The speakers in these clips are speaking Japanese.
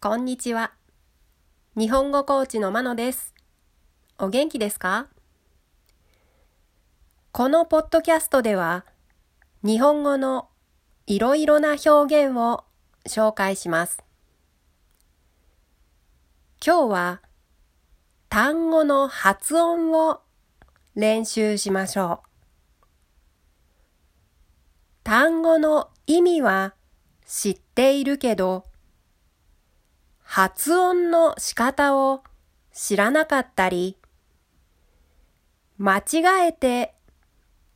こんにちは。日本語コーチのまのです。お元気ですか？このポッドキャストでは、日本語のいろいろな表現を紹介します。今日は単語の発音を練習しましょう。単語の意味は知っているけど、発音の仕方を知らなかったり、間違えて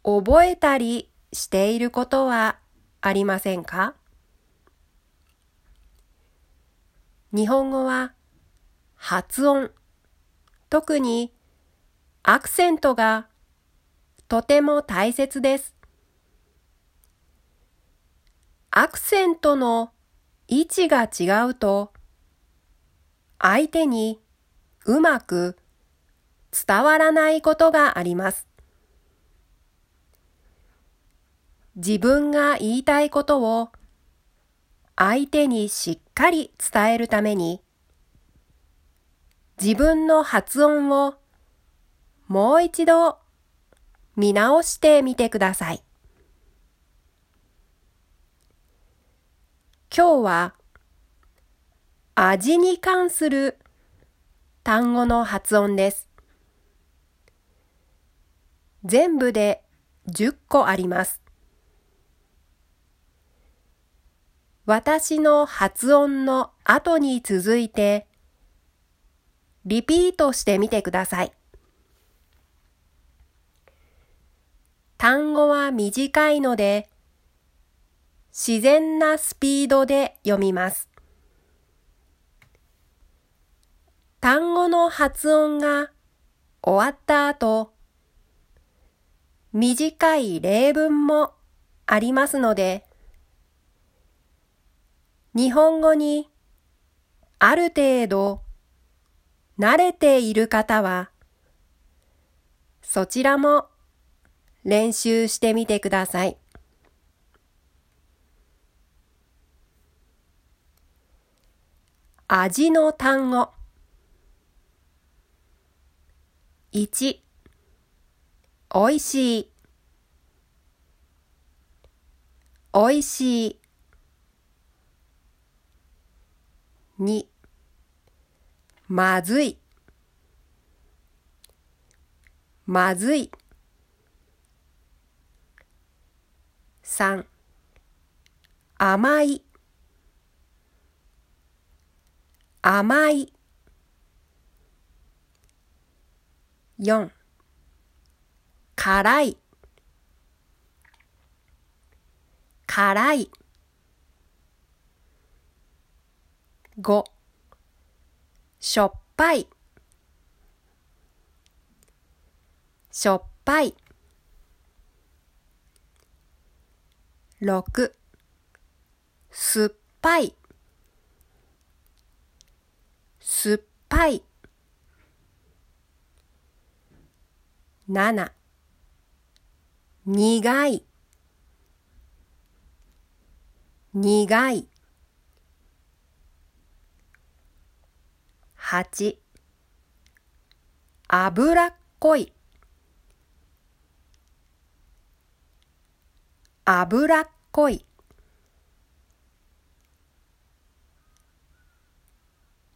覚えたりしていることはありませんか？日本語は発音、特にアクセントがとても大切です。アクセントの位置が違うと相手にうまく伝わらないことがあります。自分が言いたいことを相手にしっかり伝えるために自分の発音をもう一度見直してみてください。今日は味に関する単語の発音です。全部で10個あります。私の発音の後に続いて、リピートしてみてください。単語は短いので、自然なスピードで読みます。単語の発音が終わった後、短い例文もありますので、日本語にある程度慣れている方は、そちらも練習してみてください。味の単語1おいしい。おいしい。2まずい。まずい。3甘い。甘い。4辛い。辛い。5しょっぱい。しょっぱい。6酸っぱい。酸っぱい。7苦い。苦い。8脂っこい。脂っこい。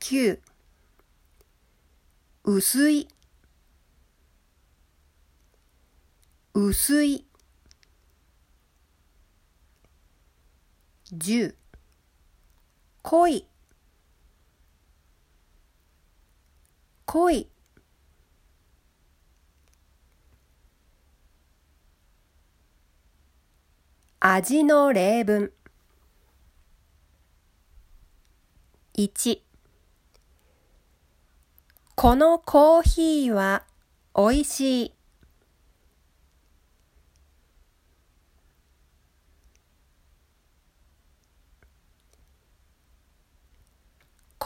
9薄い。薄い。十。濃い。濃い。味の例文。1このコーヒーはおいしい。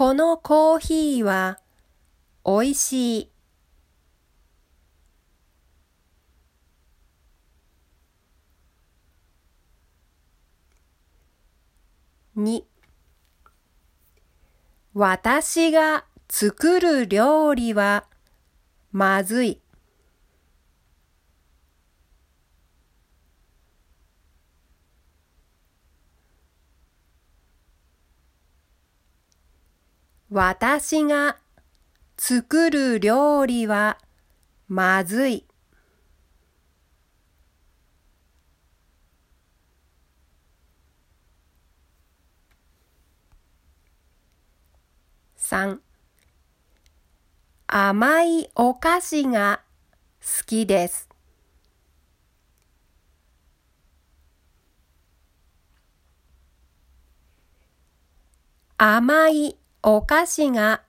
このコーヒーはおいしい。2私が作る料理はまずい。私が作る料理はまずい。三甘いお菓子が好きです。甘いお菓子が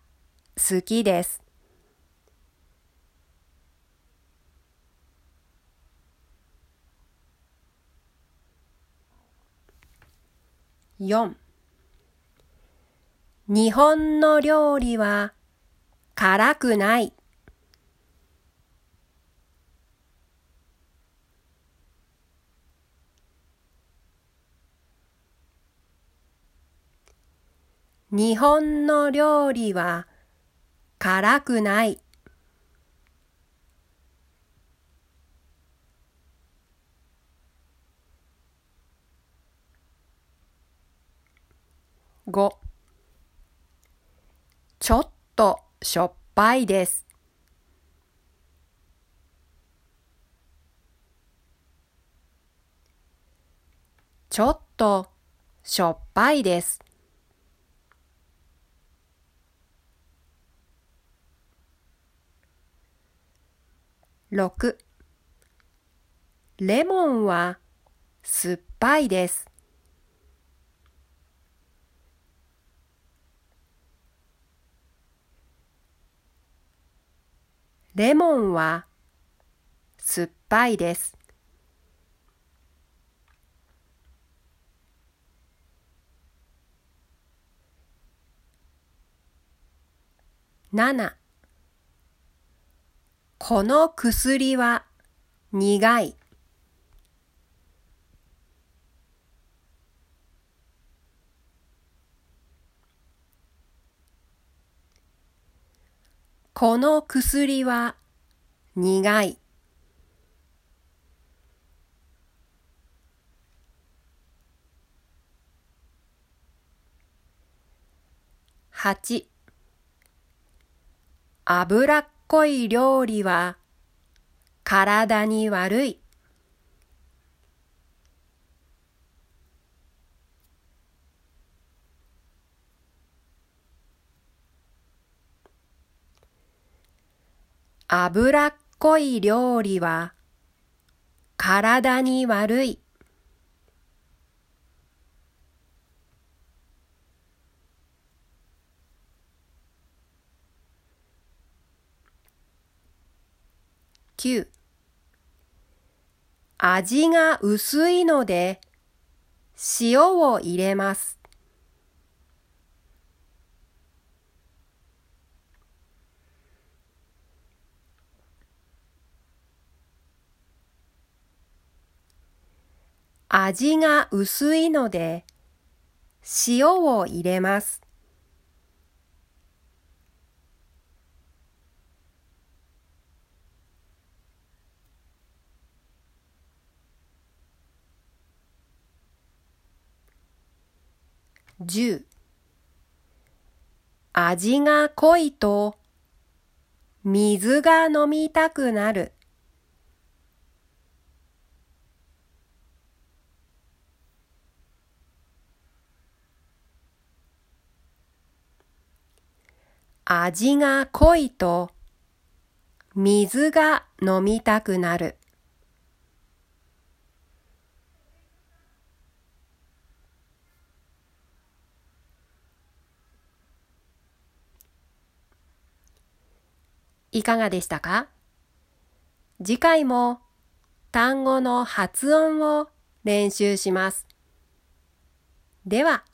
好きです。4日本の料理は辛くない。日本の料理は辛くない。5ちょっとしょっぱいです。ちょっとしょっぱいです。6レモンは酸っぱいです。レモンは酸っぱいです。7この薬は苦い。この薬は苦い。8脂っこい料理は体に悪い。脂っこい料理は体に悪い。9味が薄いので塩を入れます。味が薄いので塩を入れます。10味が濃いと水が飲みたくなる。味が濃いと水が飲みたくなる。いかがでしたか？次回も単語の発音を練習します。では、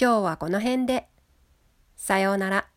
今日はこの辺で。さようなら。